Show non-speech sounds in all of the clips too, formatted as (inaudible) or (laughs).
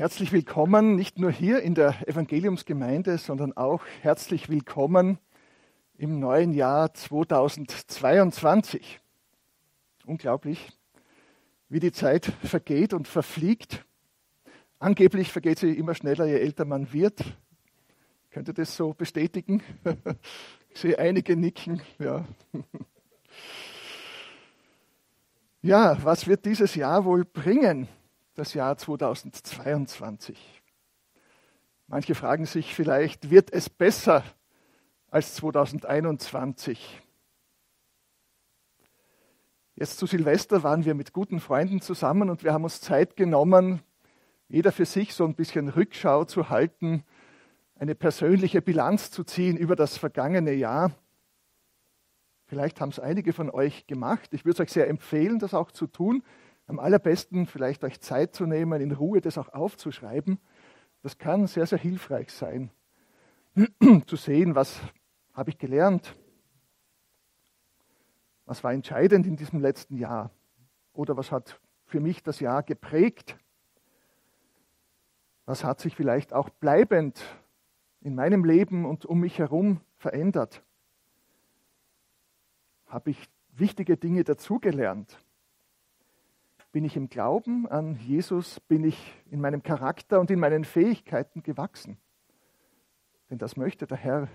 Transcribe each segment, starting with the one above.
Herzlich willkommen, nicht nur hier in der Evangeliumsgemeinde, sondern auch herzlich willkommen im neuen Jahr 2022. Unglaublich, wie die Zeit vergeht und verfliegt. Angeblich vergeht sie immer schneller, je älter man wird. Könnt ihr das so bestätigen? (laughs) Ich sehe einige nicken. Ja. (laughs) ja, was wird dieses Jahr wohl bringen? Das Jahr 2022. Manche fragen sich vielleicht, wird es besser als 2021? Jetzt zu Silvester waren wir mit guten Freunden zusammen und wir haben uns Zeit genommen, jeder für sich so ein bisschen Rückschau zu halten, eine persönliche Bilanz zu ziehen über das vergangene Jahr. Vielleicht haben es einige von euch gemacht. Ich würde es euch sehr empfehlen, das auch zu tun am allerbesten vielleicht euch Zeit zu nehmen, in Ruhe das auch aufzuschreiben. Das kann sehr, sehr hilfreich sein, (clears throat) zu sehen, was habe ich gelernt, was war entscheidend in diesem letzten Jahr oder was hat für mich das Jahr geprägt, was hat sich vielleicht auch bleibend in meinem Leben und um mich herum verändert. Habe ich wichtige Dinge dazugelernt? Bin ich im Glauben an Jesus? Bin ich in meinem Charakter und in meinen Fähigkeiten gewachsen? Denn das möchte der Herr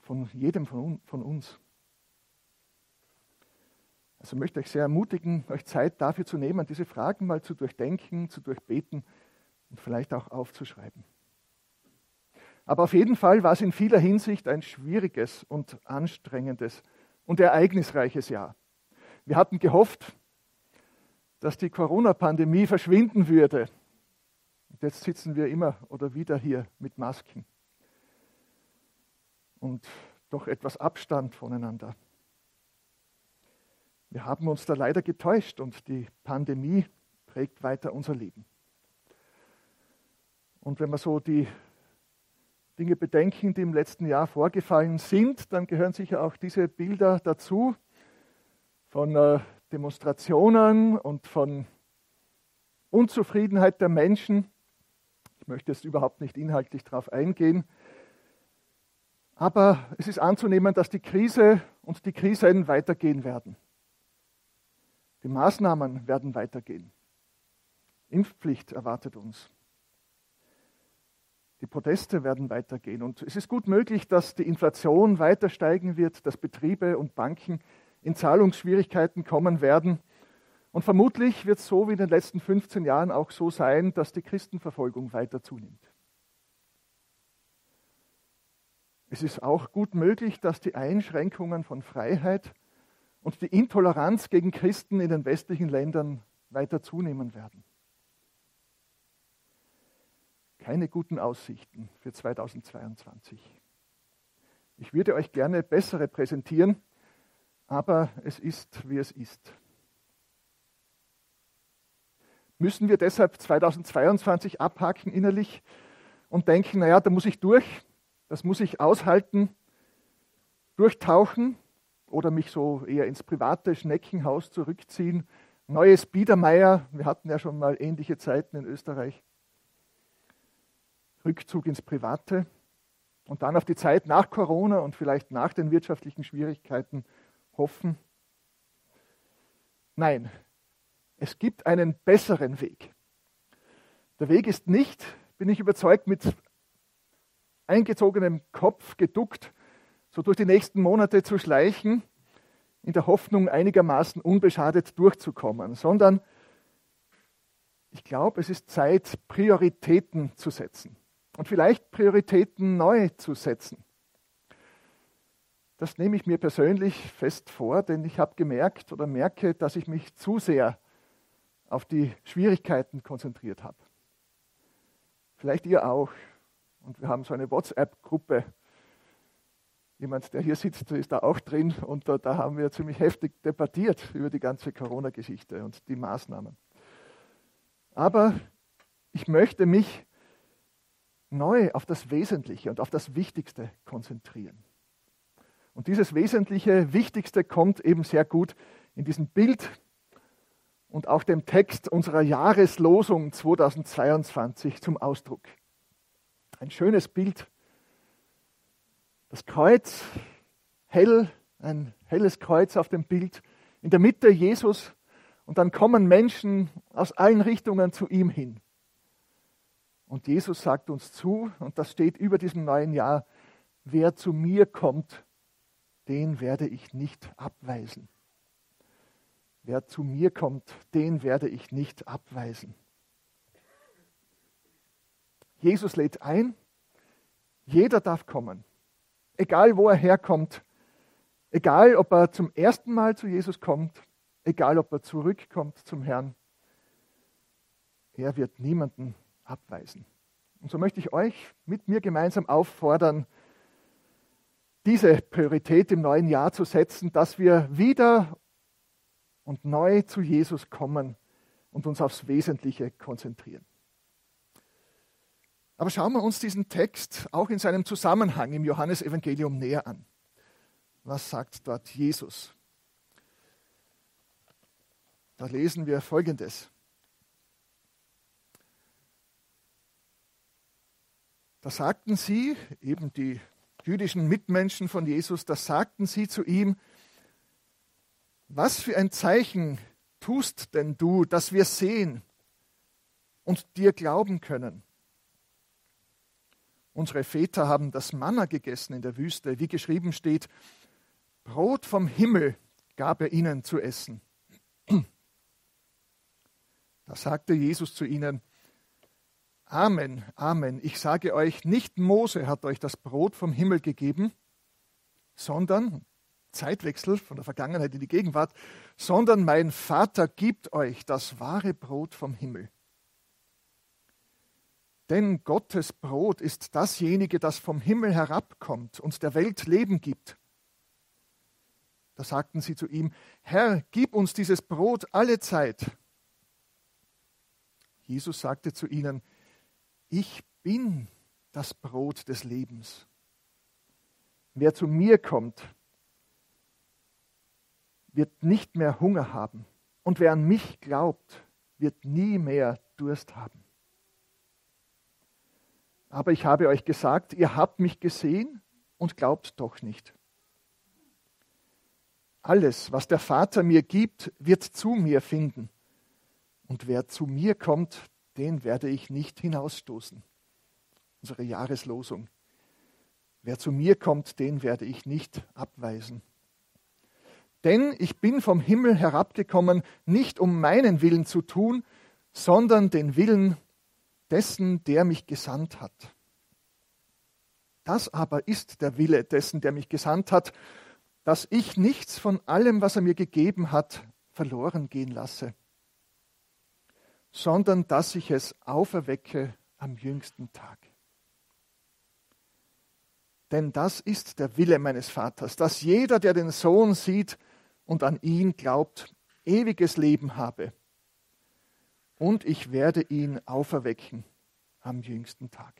von jedem von uns. Also möchte ich sehr ermutigen, euch Zeit dafür zu nehmen, diese Fragen mal zu durchdenken, zu durchbeten und vielleicht auch aufzuschreiben. Aber auf jeden Fall war es in vieler Hinsicht ein schwieriges und anstrengendes und ereignisreiches Jahr. Wir hatten gehofft, dass die Corona-Pandemie verschwinden würde. Und jetzt sitzen wir immer oder wieder hier mit Masken und doch etwas Abstand voneinander. Wir haben uns da leider getäuscht und die Pandemie prägt weiter unser Leben. Und wenn wir so die Dinge bedenken, die im letzten Jahr vorgefallen sind, dann gehören sicher auch diese Bilder dazu von äh, Demonstrationen und von Unzufriedenheit der Menschen. Ich möchte jetzt überhaupt nicht inhaltlich darauf eingehen. Aber es ist anzunehmen, dass die Krise und die Krisen weitergehen werden. Die Maßnahmen werden weitergehen. Impfpflicht erwartet uns. Die Proteste werden weitergehen. Und es ist gut möglich, dass die Inflation weiter steigen wird, dass Betriebe und Banken in Zahlungsschwierigkeiten kommen werden. Und vermutlich wird es so wie in den letzten 15 Jahren auch so sein, dass die Christenverfolgung weiter zunimmt. Es ist auch gut möglich, dass die Einschränkungen von Freiheit und die Intoleranz gegen Christen in den westlichen Ländern weiter zunehmen werden. Keine guten Aussichten für 2022. Ich würde euch gerne bessere präsentieren, aber es ist, wie es ist. Müssen wir deshalb 2022 abhaken innerlich und denken, naja, da muss ich durch, das muss ich aushalten, durchtauchen oder mich so eher ins private Schneckenhaus zurückziehen. Neues Biedermeier, wir hatten ja schon mal ähnliche Zeiten in Österreich. Rückzug ins Private und dann auf die Zeit nach Corona und vielleicht nach den wirtschaftlichen Schwierigkeiten hoffen? Nein, es gibt einen besseren Weg. Der Weg ist nicht, bin ich überzeugt, mit eingezogenem Kopf geduckt, so durch die nächsten Monate zu schleichen, in der Hoffnung, einigermaßen unbeschadet durchzukommen, sondern ich glaube, es ist Zeit, Prioritäten zu setzen und vielleicht Prioritäten neu zu setzen. Das nehme ich mir persönlich fest vor, denn ich habe gemerkt oder merke, dass ich mich zu sehr auf die Schwierigkeiten konzentriert habe. Vielleicht ihr auch. Und wir haben so eine WhatsApp-Gruppe. Jemand, der hier sitzt, ist da auch drin. Und da, da haben wir ziemlich heftig debattiert über die ganze Corona-Geschichte und die Maßnahmen. Aber ich möchte mich neu auf das Wesentliche und auf das Wichtigste konzentrieren. Und dieses wesentliche, wichtigste kommt eben sehr gut in diesem Bild und auch dem Text unserer Jahreslosung 2022 zum Ausdruck. Ein schönes Bild. Das Kreuz, hell, ein helles Kreuz auf dem Bild. In der Mitte Jesus und dann kommen Menschen aus allen Richtungen zu ihm hin. Und Jesus sagt uns zu, und das steht über diesem neuen Jahr, wer zu mir kommt, den werde ich nicht abweisen. Wer zu mir kommt, den werde ich nicht abweisen. Jesus lädt ein, jeder darf kommen, egal wo er herkommt, egal ob er zum ersten Mal zu Jesus kommt, egal ob er zurückkommt zum Herrn. Er wird niemanden abweisen. Und so möchte ich euch mit mir gemeinsam auffordern, diese Priorität im neuen Jahr zu setzen, dass wir wieder und neu zu Jesus kommen und uns aufs Wesentliche konzentrieren. Aber schauen wir uns diesen Text auch in seinem Zusammenhang im Johannesevangelium näher an. Was sagt dort Jesus? Da lesen wir Folgendes. Da sagten sie, eben die jüdischen Mitmenschen von Jesus, da sagten sie zu ihm, was für ein Zeichen tust denn du, dass wir sehen und dir glauben können? Unsere Väter haben das Manna gegessen in der Wüste, wie geschrieben steht, Brot vom Himmel gab er ihnen zu essen. (clears throat) Da sagte Jesus zu ihnen, Amen, Amen, ich sage euch, nicht Mose hat euch das Brot vom Himmel gegeben, sondern, Zeitwechsel von der Vergangenheit in die Gegenwart, sondern mein Vater gibt euch das wahre Brot vom Himmel. Denn Gottes Brot ist dasjenige, das vom Himmel herabkommt und der Welt Leben gibt. Da sagten sie zu ihm, Herr, gib uns dieses Brot alle Zeit. Jesus sagte zu ihnen, ich bin das Brot des Lebens. Wer zu mir kommt, wird nicht mehr Hunger haben. Und wer an mich glaubt, wird nie mehr Durst haben. Aber ich habe euch gesagt, ihr habt mich gesehen und glaubt doch nicht. Alles, was der Vater mir gibt, wird zu mir finden. Und wer zu mir kommt, den werde ich nicht hinausstoßen. Unsere Jahreslosung. Wer zu mir kommt, den werde ich nicht abweisen. Denn ich bin vom Himmel herabgekommen, nicht um meinen Willen zu tun, sondern den Willen dessen, der mich gesandt hat. Das aber ist der Wille dessen, der mich gesandt hat, dass ich nichts von allem, was er mir gegeben hat, verloren gehen lasse, sondern dass ich es auferwecke am jüngsten Tag. Denn das ist der Wille meines Vaters, dass jeder, der den Sohn sieht und an ihn glaubt, ewiges Leben habe. Und ich werde ihn auferwecken am jüngsten Tag.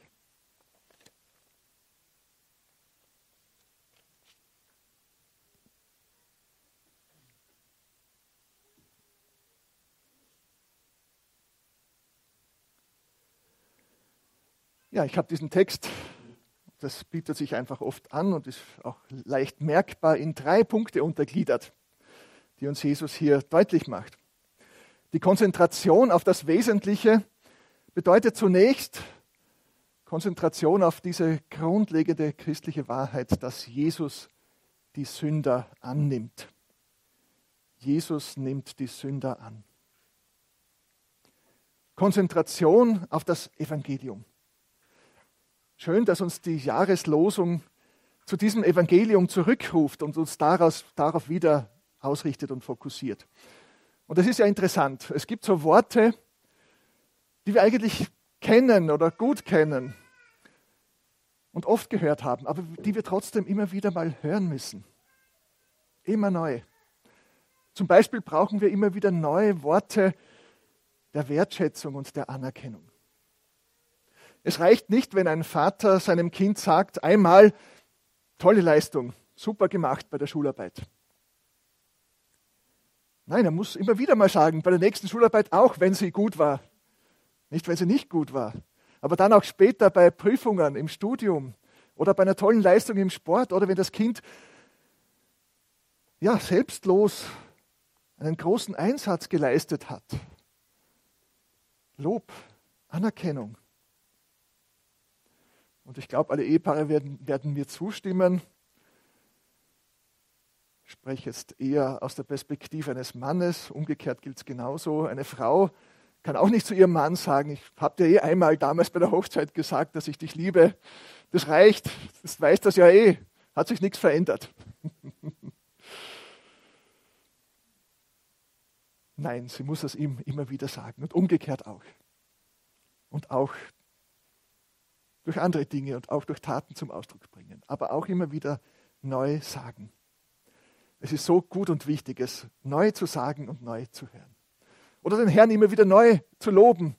Ja, ich habe diesen Text, das bietet sich einfach oft an und ist auch leicht merkbar, in drei Punkte untergliedert, die uns Jesus hier deutlich macht. Die Konzentration auf das Wesentliche bedeutet zunächst Konzentration auf diese grundlegende christliche Wahrheit, dass Jesus die Sünder annimmt. Jesus nimmt die Sünder an. Konzentration auf das Evangelium. Schön, dass uns die Jahreslosung zu diesem Evangelium zurückruft und uns daraus, darauf wieder ausrichtet und fokussiert. Und das ist ja interessant. Es gibt so Worte, die wir eigentlich kennen oder gut kennen und oft gehört haben, aber die wir trotzdem immer wieder mal hören müssen. Immer neu. Zum Beispiel brauchen wir immer wieder neue Worte der Wertschätzung und der Anerkennung. Es reicht nicht, wenn ein Vater seinem Kind sagt, einmal, tolle Leistung, super gemacht bei der Schularbeit. Nein, er muss immer wieder mal sagen, bei der nächsten Schularbeit auch, wenn sie gut war. Nicht, wenn sie nicht gut war. Aber dann auch später bei Prüfungen im Studium oder bei einer tollen Leistung im Sport oder wenn das Kind ja, selbstlos einen großen Einsatz geleistet hat. Lob, Anerkennung. Und ich glaube, alle Ehepaare werden, werden mir zustimmen. Ich spreche jetzt eher aus der Perspektive eines Mannes. Umgekehrt gilt es genauso. Eine Frau kann auch nicht zu ihrem Mann sagen, ich habe dir eh einmal damals bei der Hochzeit gesagt, dass ich dich liebe. Das reicht. Das weiß das ja eh. Hat sich nichts verändert. (laughs) Nein, sie muss es ihm immer wieder sagen und umgekehrt auch. Und auch durch andere Dinge und auch durch Taten zum Ausdruck bringen, aber auch immer wieder neu sagen. Es ist so gut und wichtig, es neu zu sagen und neu zu hören. Oder den Herrn immer wieder neu zu loben,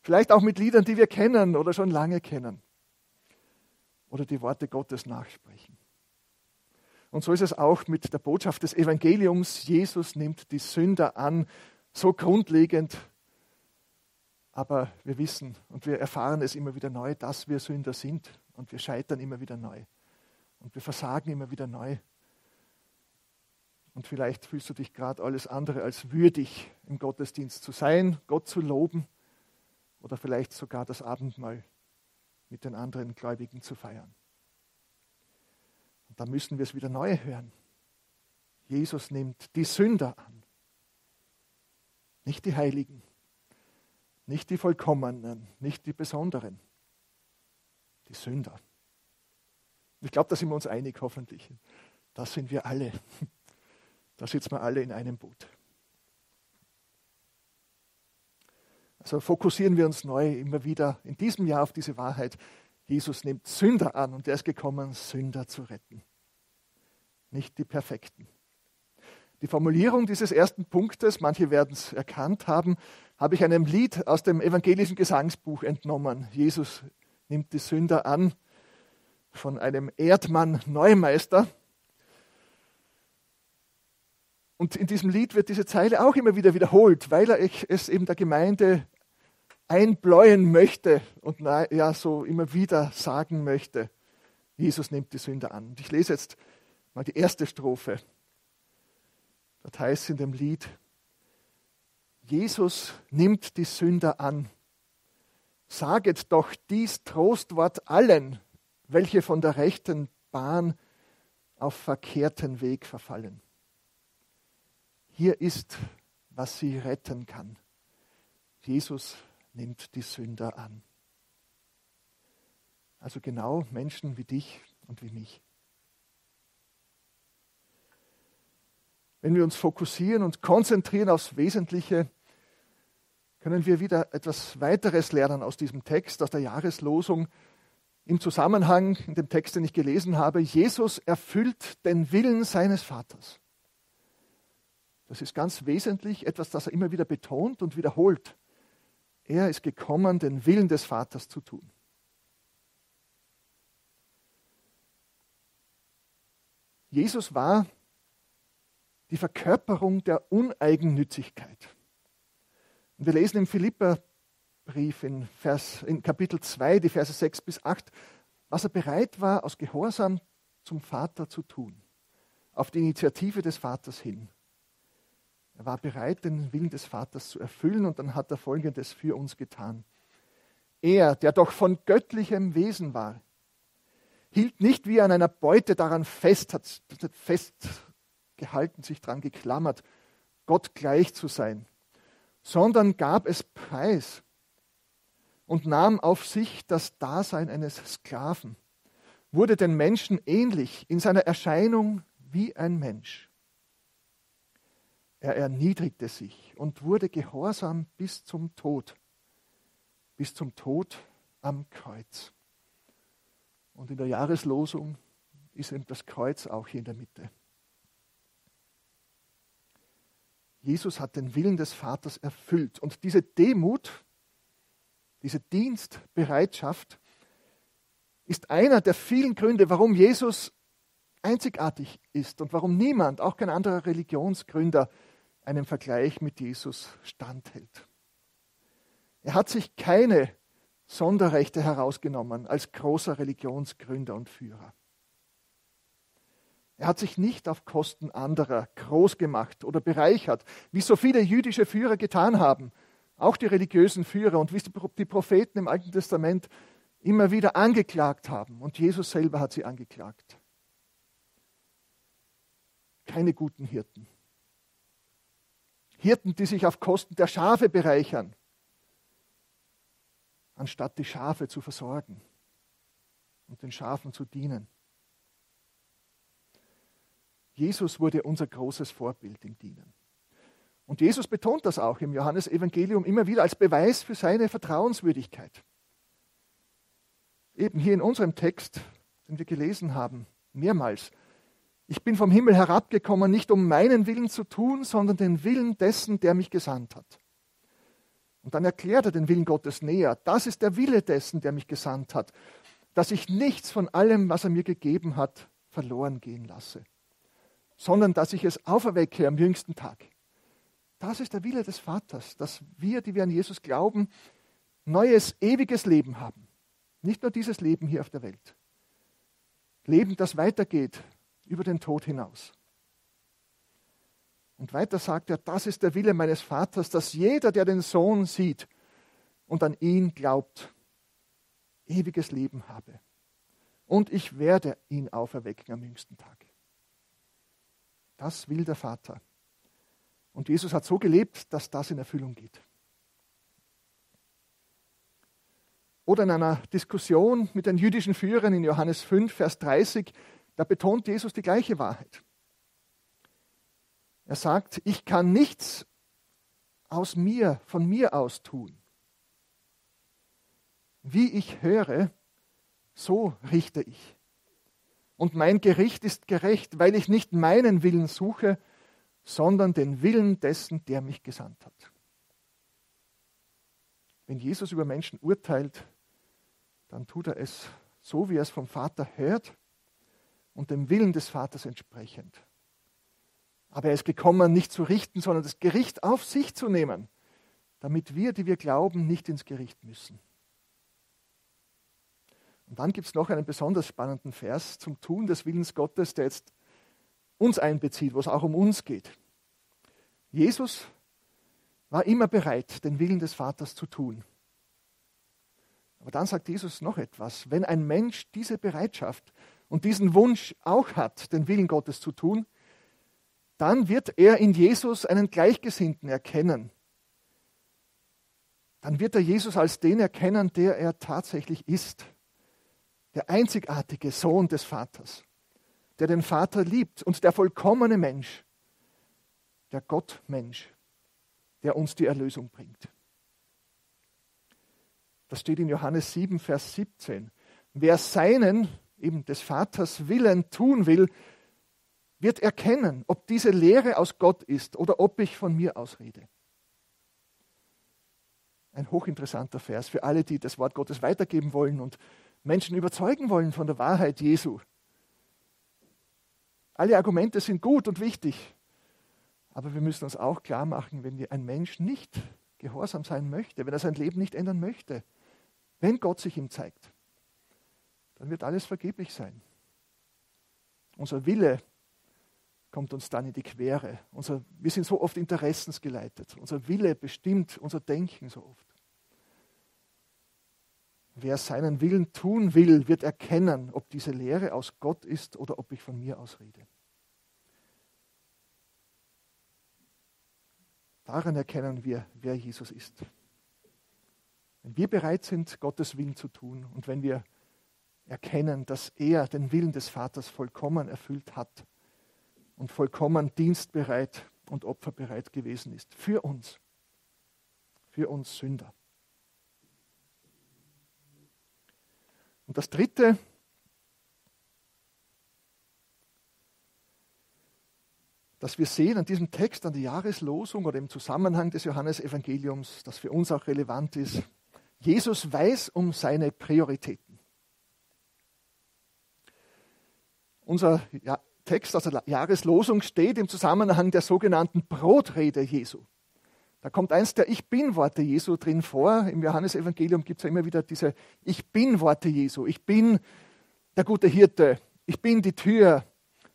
vielleicht auch mit Liedern, die wir kennen oder schon lange kennen. Oder die Worte Gottes nachsprechen. Und so ist es auch mit der Botschaft des Evangeliums. Jesus nimmt die Sünder an, so grundlegend. Aber wir wissen und wir erfahren es immer wieder neu, dass wir Sünder sind. Und wir scheitern immer wieder neu. Und wir versagen immer wieder neu. Und vielleicht fühlst du dich gerade alles andere als würdig, im Gottesdienst zu sein, Gott zu loben oder vielleicht sogar das Abendmahl mit den anderen Gläubigen zu feiern. Und da müssen wir es wieder neu hören. Jesus nimmt die Sünder an, nicht die Heiligen, nicht die Vollkommenen, nicht die Besonderen, die Sünder. Ich glaube, da sind wir uns einig, hoffentlich. Das sind wir alle. Da sitzen wir alle in einem Boot. Also fokussieren wir uns neu immer wieder in diesem Jahr auf diese Wahrheit. Jesus nimmt Sünder an und er ist gekommen, Sünder zu retten, nicht die Perfekten. Die Formulierung dieses ersten Punktes, manche werden es erkannt haben, habe ich einem Lied aus dem evangelischen Gesangsbuch entnommen. Jesus nimmt die Sünder an von einem Erdmann Neumeister. Und in diesem Lied wird diese Zeile auch immer wieder wiederholt, weil er es eben der Gemeinde einbläuen möchte und ja so immer wieder sagen möchte, Jesus nimmt die Sünder an. Und ich lese jetzt mal die erste Strophe. Das heißt in dem Lied, Jesus nimmt die Sünder an. Saget doch dies Trostwort allen, welche von der rechten Bahn auf verkehrten Weg verfallen. Hier ist, was sie retten kann. Jesus nimmt die Sünder an. Also genau Menschen wie dich und wie mich. Wenn wir uns fokussieren und konzentrieren aufs Wesentliche, können wir wieder etwas weiteres lernen aus diesem Text, aus der Jahreslosung im Zusammenhang in dem Text, den ich gelesen habe. Jesus erfüllt den Willen seines Vaters. Das ist ganz wesentlich, etwas, das er immer wieder betont und wiederholt. Er ist gekommen, den Willen des Vaters zu tun. Jesus war die Verkörperung der Uneigennützigkeit. Und wir lesen im Philipperbrief in, in Kapitel 2, die Verse 6 bis 8, was er bereit war, aus Gehorsam zum Vater zu tun, auf die Initiative des Vaters hin. Er war bereit, den Willen des Vaters zu erfüllen und dann hat er Folgendes für uns getan. Er, der doch von göttlichem Wesen war, hielt nicht wie an einer Beute daran fest, hat festgehalten, sich daran geklammert, Gott gleich zu sein, sondern gab es preis und nahm auf sich das Dasein eines Sklaven, wurde den Menschen ähnlich in seiner Erscheinung wie ein Mensch. Er erniedrigte sich und wurde gehorsam bis zum Tod, bis zum Tod am Kreuz. Und in der Jahreslosung ist eben das Kreuz auch hier in der Mitte. Jesus hat den Willen des Vaters erfüllt. Und diese Demut, diese Dienstbereitschaft ist einer der vielen Gründe, warum Jesus einzigartig ist und warum niemand, auch kein anderer Religionsgründer, einem Vergleich mit Jesus standhält. Er hat sich keine Sonderrechte herausgenommen als großer Religionsgründer und Führer. Er hat sich nicht auf Kosten anderer groß gemacht oder bereichert, wie so viele jüdische Führer getan haben, auch die religiösen Führer und wie die Propheten im Alten Testament immer wieder angeklagt haben. Und Jesus selber hat sie angeklagt. Keine guten Hirten. Hirten, die sich auf Kosten der Schafe bereichern, anstatt die Schafe zu versorgen und den Schafen zu dienen. Jesus wurde unser großes Vorbild im Dienen. Und Jesus betont das auch im Johannesevangelium immer wieder als Beweis für seine Vertrauenswürdigkeit. Eben hier in unserem Text, den wir gelesen haben, mehrmals. Ich bin vom Himmel herabgekommen, nicht um meinen Willen zu tun, sondern den Willen dessen, der mich gesandt hat. Und dann erklärt er den Willen Gottes näher. Das ist der Wille dessen, der mich gesandt hat, dass ich nichts von allem, was er mir gegeben hat, verloren gehen lasse sondern dass ich es auferwecke am jüngsten Tag. Das ist der Wille des Vaters, dass wir, die wir an Jesus glauben, neues, ewiges Leben haben. Nicht nur dieses Leben hier auf der Welt. Leben, das weitergeht über den Tod hinaus. Und weiter sagt er, das ist der Wille meines Vaters, dass jeder, der den Sohn sieht und an ihn glaubt, ewiges Leben habe. Und ich werde ihn auferwecken am jüngsten Tag. Das will der Vater. Und Jesus hat so gelebt, dass das in Erfüllung geht. Oder in einer Diskussion mit den jüdischen Führern in Johannes 5, Vers 30, da betont Jesus die gleiche Wahrheit. Er sagt, ich kann nichts aus mir, von mir aus tun. Wie ich höre, so richte ich und mein Gericht ist gerecht, weil ich nicht meinen Willen suche, sondern den Willen dessen, der mich gesandt hat. Wenn Jesus über Menschen urteilt, dann tut er es so, wie er es vom Vater hört und dem Willen des Vaters entsprechend. Aber er ist gekommen, nicht zu richten, sondern das Gericht auf sich zu nehmen, damit wir, die wir glauben, nicht ins Gericht müssen. Und dann gibt es noch einen besonders spannenden Vers zum Tun des Willens Gottes, der jetzt uns einbezieht, wo es auch um uns geht. Jesus war immer bereit, den Willen des Vaters zu tun. Aber dann sagt Jesus noch etwas. Wenn ein Mensch diese Bereitschaft und diesen Wunsch auch hat, den Willen Gottes zu tun, dann wird er in Jesus einen Gleichgesinnten erkennen. Dann wird er Jesus als den erkennen, der er tatsächlich ist der einzigartige Sohn des Vaters, der den Vater liebt und der vollkommene Mensch, der Gottmensch, der uns die Erlösung bringt. Das steht in Johannes 7, Vers 17. Wer seinen, eben des Vaters Willen tun will, wird erkennen, ob diese Lehre aus Gott ist oder ob ich von mir ausrede. Ein hochinteressanter Vers für alle, die das Wort Gottes weitergeben wollen und Menschen überzeugen wollen von der Wahrheit Jesu. Alle Argumente sind gut und wichtig, aber wir müssen uns auch klar machen, wenn ein Mensch nicht gehorsam sein möchte, wenn er sein Leben nicht ändern möchte, wenn Gott sich ihm zeigt, dann wird alles vergeblich sein. Unser Wille kommt uns dann in die Quere. Unser, wir sind so oft interessensgeleitet. Unser Wille bestimmt unser Denken so oft. Wer seinen Willen tun will, wird erkennen, ob diese Lehre aus Gott ist oder ob ich von mir aus rede. Daran erkennen wir, wer Jesus ist. Wenn wir bereit sind, Gottes Willen zu tun und wenn wir erkennen, dass er den Willen des Vaters vollkommen erfüllt hat und vollkommen dienstbereit und opferbereit gewesen ist, für uns, für uns Sünder. Und das Dritte, dass wir sehen an diesem Text, an der Jahreslosung oder im Zusammenhang des Johannesevangeliums, das für uns auch relevant ist, Jesus weiß um seine Prioritäten. Unser Text aus der Jahreslosung steht im Zusammenhang der sogenannten Brotrede Jesu. Da kommt eins der Ich Bin-Worte Jesu drin vor. Im Johannesevangelium gibt es ja immer wieder diese Ich Bin-Worte Jesu. Ich bin der gute Hirte. Ich bin die Tür.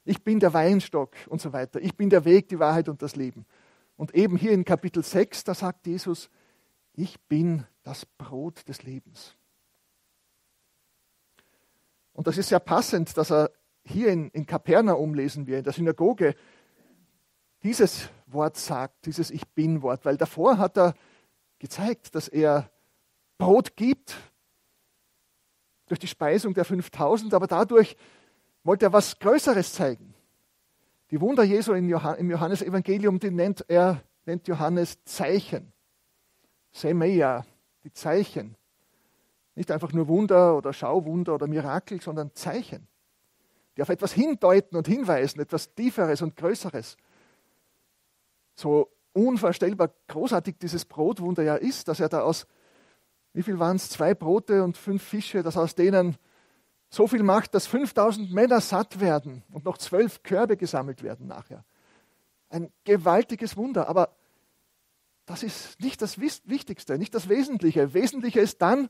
Ich bin der Weinstock und so weiter. Ich bin der Weg, die Wahrheit und das Leben. Und eben hier in Kapitel 6, da sagt Jesus, ich bin das Brot des Lebens. Und das ist sehr passend, dass er hier in, in Kapernaum lesen wir, in der Synagoge, dieses Wort sagt, dieses Ich Bin-Wort, weil davor hat er gezeigt, dass er Brot gibt durch die Speisung der 5000, aber dadurch wollte er was Größeres zeigen. Die Wunder Jesu im Johannesevangelium, die nennt er, nennt Johannes Zeichen. Semeia, die Zeichen. Nicht einfach nur Wunder oder Schauwunder oder Mirakel, sondern Zeichen, die auf etwas hindeuten und hinweisen, etwas Tieferes und Größeres so unvorstellbar großartig dieses Brotwunder ja ist, dass er da aus, wie viel waren es, zwei Brote und fünf Fische, dass aus denen so viel macht, dass 5000 Männer satt werden und noch zwölf Körbe gesammelt werden nachher. Ein gewaltiges Wunder, aber das ist nicht das Wichtigste, nicht das Wesentliche. Wesentliche ist dann,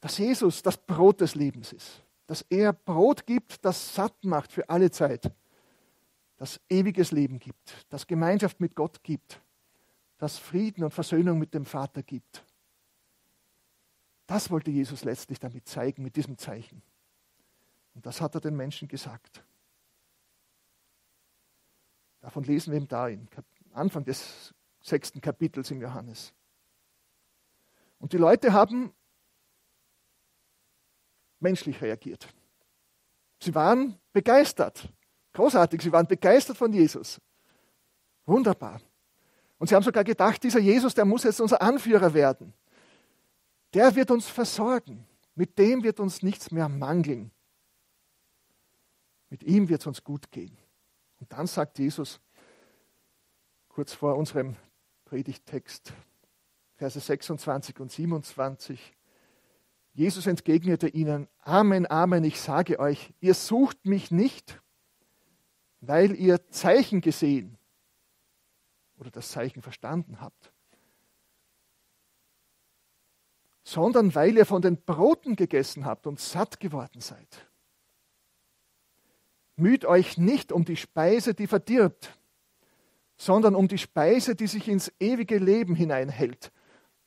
dass Jesus das Brot des Lebens ist, dass er Brot gibt, das satt macht für alle Zeit das ewiges Leben gibt, das Gemeinschaft mit Gott gibt, das Frieden und Versöhnung mit dem Vater gibt. Das wollte Jesus letztlich damit zeigen, mit diesem Zeichen. Und das hat er den Menschen gesagt. Davon lesen wir eben da, im Anfang des sechsten Kapitels im Johannes. Und die Leute haben menschlich reagiert. Sie waren begeistert. Großartig, sie waren begeistert von Jesus. Wunderbar. Und sie haben sogar gedacht, dieser Jesus, der muss jetzt unser Anführer werden. Der wird uns versorgen. Mit dem wird uns nichts mehr mangeln. Mit ihm wird es uns gut gehen. Und dann sagt Jesus, kurz vor unserem Predigttext, Verse 26 und 27, Jesus entgegnete ihnen, Amen, Amen, ich sage euch, ihr sucht mich nicht, weil ihr Zeichen gesehen oder das Zeichen verstanden habt, sondern weil ihr von den Broten gegessen habt und satt geworden seid. Müht euch nicht um die Speise, die verdirbt, sondern um die Speise, die sich ins ewige Leben hineinhält,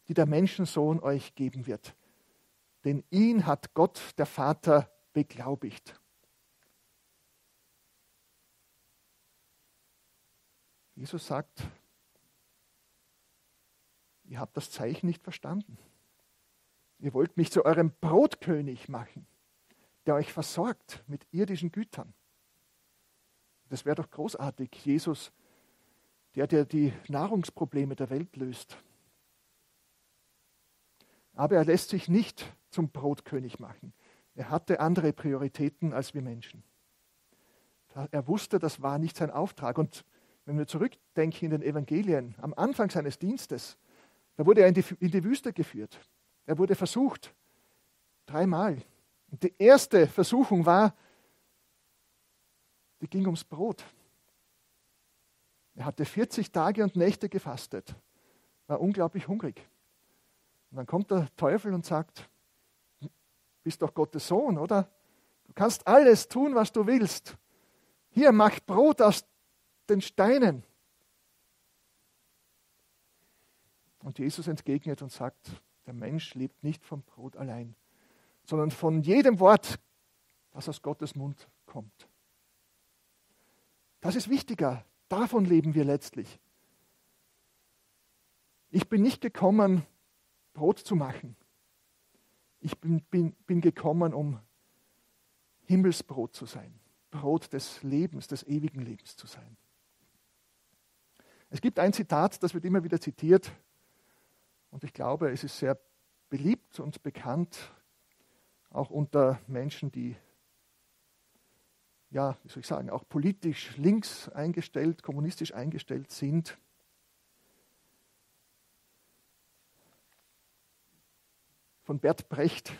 die der Menschensohn euch geben wird. Denn ihn hat Gott, der Vater, beglaubigt. Jesus sagt, ihr habt das Zeichen nicht verstanden. Ihr wollt mich zu eurem Brotkönig machen, der euch versorgt mit irdischen Gütern. Das wäre doch großartig, Jesus, der, der die Nahrungsprobleme der Welt löst. Aber er lässt sich nicht zum Brotkönig machen. Er hatte andere Prioritäten als wir Menschen. Er wusste, das war nicht sein Auftrag. Und wenn wir zurückdenken in den Evangelien, am Anfang seines Dienstes, da wurde er in die, in die Wüste geführt. Er wurde versucht, dreimal. Und die erste Versuchung war, die ging ums Brot. Er hatte 40 Tage und Nächte gefastet, war unglaublich hungrig. Und dann kommt der Teufel und sagt, bist doch Gottes Sohn, oder? Du kannst alles tun, was du willst. Hier, mach Brot aus den Steinen. Und Jesus entgegnet und sagt, der Mensch lebt nicht vom Brot allein, sondern von jedem Wort, das aus Gottes Mund kommt. Das ist wichtiger. Davon leben wir letztlich. Ich bin nicht gekommen, Brot zu machen. Ich bin, bin, bin gekommen, um Himmelsbrot zu sein. Brot des Lebens, des ewigen Lebens zu sein. Es gibt ein Zitat, das wird immer wieder zitiert und ich glaube, es ist sehr beliebt und bekannt, auch unter Menschen, die, ja, wie soll ich sagen, auch politisch links eingestellt, kommunistisch eingestellt sind. Von Bert Brecht.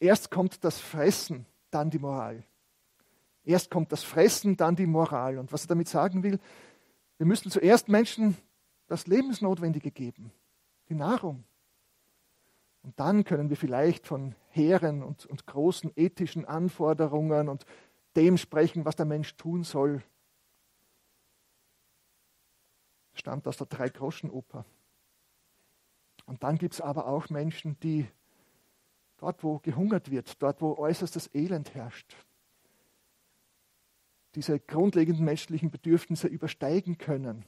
Erst kommt das Fressen, dann die Moral. Erst kommt das Fressen, dann die Moral. Und was er damit sagen will, wir müssen zuerst Menschen das Lebensnotwendige geben, die Nahrung. Und dann können wir vielleicht von hehren und, und großen ethischen Anforderungen und dem sprechen, was der Mensch tun soll. Stammt aus der Drei-Groschen-Oper. Und dann gibt es aber auch Menschen, die dort, wo gehungert wird, dort, wo äußerstes Elend herrscht, diese grundlegenden menschlichen Bedürfnisse übersteigen können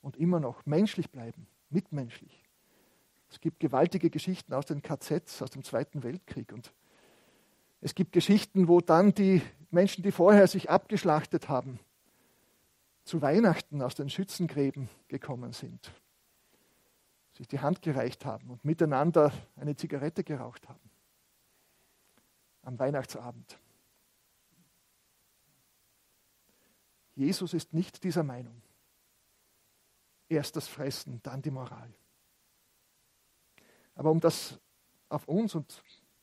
und immer noch menschlich bleiben, mitmenschlich. Es gibt gewaltige Geschichten aus den KZs, aus dem Zweiten Weltkrieg. Und es gibt Geschichten, wo dann die Menschen, die vorher sich abgeschlachtet haben, zu Weihnachten aus den Schützengräben gekommen sind, sich die Hand gereicht haben und miteinander eine Zigarette geraucht haben. Am Weihnachtsabend. Jesus ist nicht dieser Meinung. Erst das Fressen, dann die Moral. Aber um das auf uns und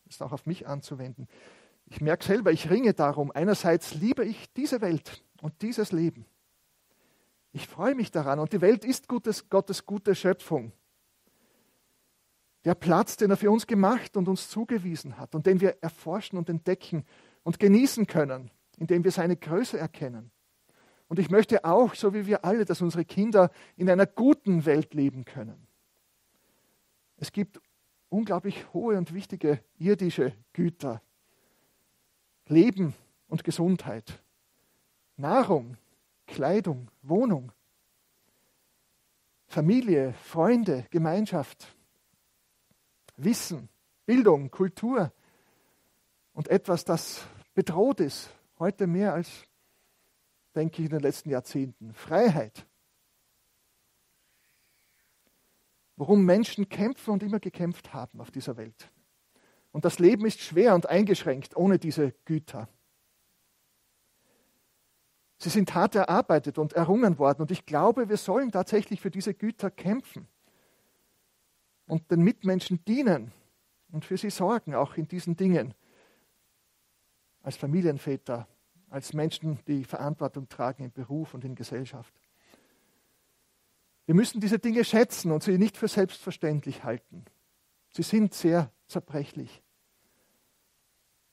ist auch auf mich anzuwenden, ich merke selber, ich ringe darum. Einerseits liebe ich diese Welt und dieses Leben. Ich freue mich daran und die Welt ist Gottes, Gottes gute Schöpfung. Der Platz, den er für uns gemacht und uns zugewiesen hat und den wir erforschen und entdecken und genießen können, indem wir seine Größe erkennen. Und ich möchte auch, so wie wir alle, dass unsere Kinder in einer guten Welt leben können. Es gibt unglaublich hohe und wichtige irdische Güter. Leben und Gesundheit, Nahrung, Kleidung, Wohnung, Familie, Freunde, Gemeinschaft, Wissen, Bildung, Kultur und etwas, das bedroht ist, heute mehr als denke ich, in den letzten Jahrzehnten. Freiheit. Worum Menschen kämpfen und immer gekämpft haben auf dieser Welt. Und das Leben ist schwer und eingeschränkt ohne diese Güter. Sie sind hart erarbeitet und errungen worden. Und ich glaube, wir sollen tatsächlich für diese Güter kämpfen und den Mitmenschen dienen und für sie sorgen, auch in diesen Dingen. Als Familienväter, als Menschen, die Verantwortung tragen im Beruf und in Gesellschaft. Wir müssen diese Dinge schätzen und sie nicht für selbstverständlich halten. Sie sind sehr zerbrechlich.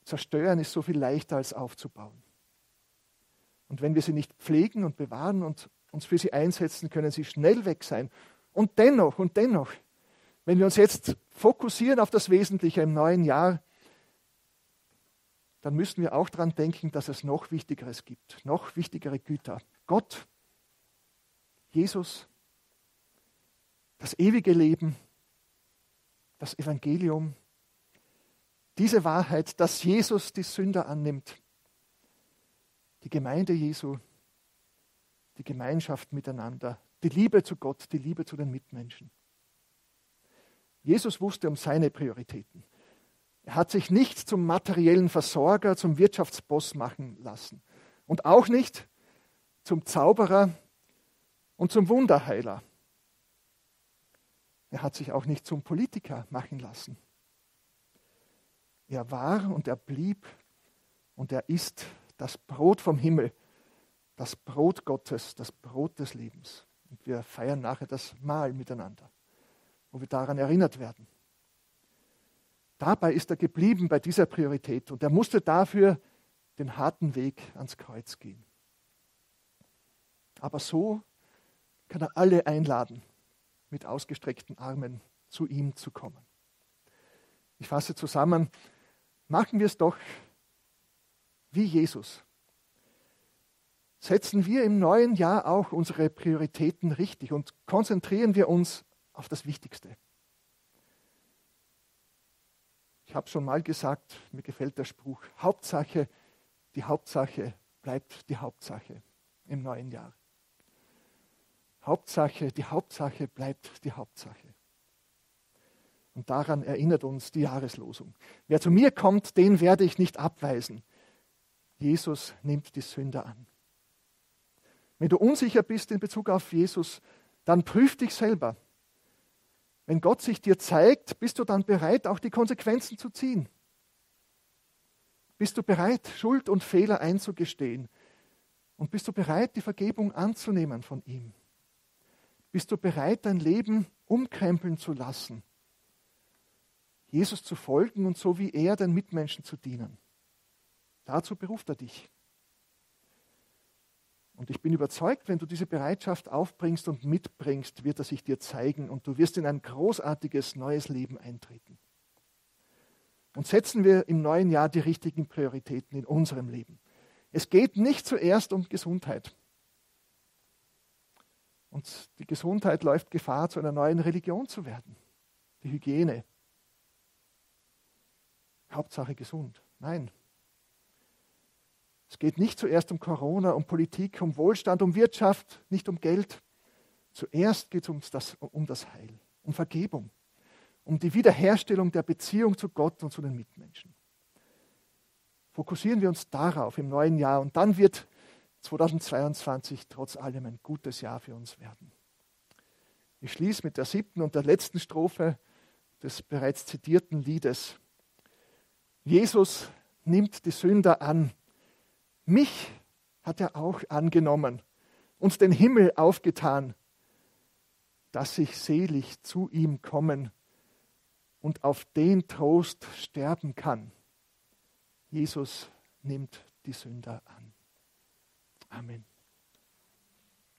Zerstören ist so viel leichter als aufzubauen. Und wenn wir sie nicht pflegen und bewahren und uns für sie einsetzen, können sie schnell weg sein. Und dennoch, und dennoch, wenn wir uns jetzt fokussieren auf das Wesentliche im neuen Jahr, dann müssen wir auch daran denken, dass es noch Wichtigeres gibt, noch wichtigere Güter. Gott, Jesus, das ewige Leben, das Evangelium, diese Wahrheit, dass Jesus die Sünder annimmt, die Gemeinde Jesu, die Gemeinschaft miteinander, die Liebe zu Gott, die Liebe zu den Mitmenschen. Jesus wusste um seine Prioritäten. Er hat sich nicht zum materiellen Versorger, zum Wirtschaftsboss machen lassen. Und auch nicht zum Zauberer und zum Wunderheiler. Er hat sich auch nicht zum Politiker machen lassen. Er war und er blieb und er ist das Brot vom Himmel, das Brot Gottes, das Brot des Lebens. Und wir feiern nachher das Mahl miteinander, wo wir daran erinnert werden. Dabei ist er geblieben bei dieser Priorität und er musste dafür den harten Weg ans Kreuz gehen. Aber so kann er alle einladen, mit ausgestreckten Armen zu ihm zu kommen. Ich fasse zusammen, machen wir es doch wie Jesus. Setzen wir im neuen Jahr auch unsere Prioritäten richtig und konzentrieren wir uns auf das Wichtigste. Ich habe schon mal gesagt, mir gefällt der Spruch, Hauptsache, die Hauptsache bleibt die Hauptsache im neuen Jahr. Hauptsache, die Hauptsache bleibt die Hauptsache. Und daran erinnert uns die Jahreslosung. Wer zu mir kommt, den werde ich nicht abweisen. Jesus nimmt die Sünder an. Wenn du unsicher bist in Bezug auf Jesus, dann prüf dich selber. Wenn Gott sich dir zeigt, bist du dann bereit, auch die Konsequenzen zu ziehen? Bist du bereit, Schuld und Fehler einzugestehen? Und bist du bereit, die Vergebung anzunehmen von ihm? Bist du bereit, dein Leben umkrempeln zu lassen? Jesus zu folgen und so wie er den Mitmenschen zu dienen. Dazu beruft er dich. Und ich bin überzeugt, wenn du diese Bereitschaft aufbringst und mitbringst, wird er sich dir zeigen und du wirst in ein großartiges neues Leben eintreten. Und setzen wir im neuen Jahr die richtigen Prioritäten in unserem Leben. Es geht nicht zuerst um Gesundheit. Und die Gesundheit läuft Gefahr, zu einer neuen Religion zu werden. Die Hygiene. Hauptsache gesund. Nein, es geht nicht zuerst um Corona, um Politik, um Wohlstand, um Wirtschaft, nicht um Geld. Zuerst geht es um das, um das Heil, um Vergebung, um die Wiederherstellung der Beziehung zu Gott und zu den Mitmenschen. Fokussieren wir uns darauf im neuen Jahr und dann wird 2022 trotz allem ein gutes Jahr für uns werden. Ich schließe mit der siebten und der letzten Strophe des bereits zitierten Liedes. Jesus nimmt die Sünder an mich hat er auch angenommen, uns den Himmel aufgetan, dass ich selig zu ihm kommen und auf den Trost sterben kann. Jesus nimmt die Sünder an. Amen.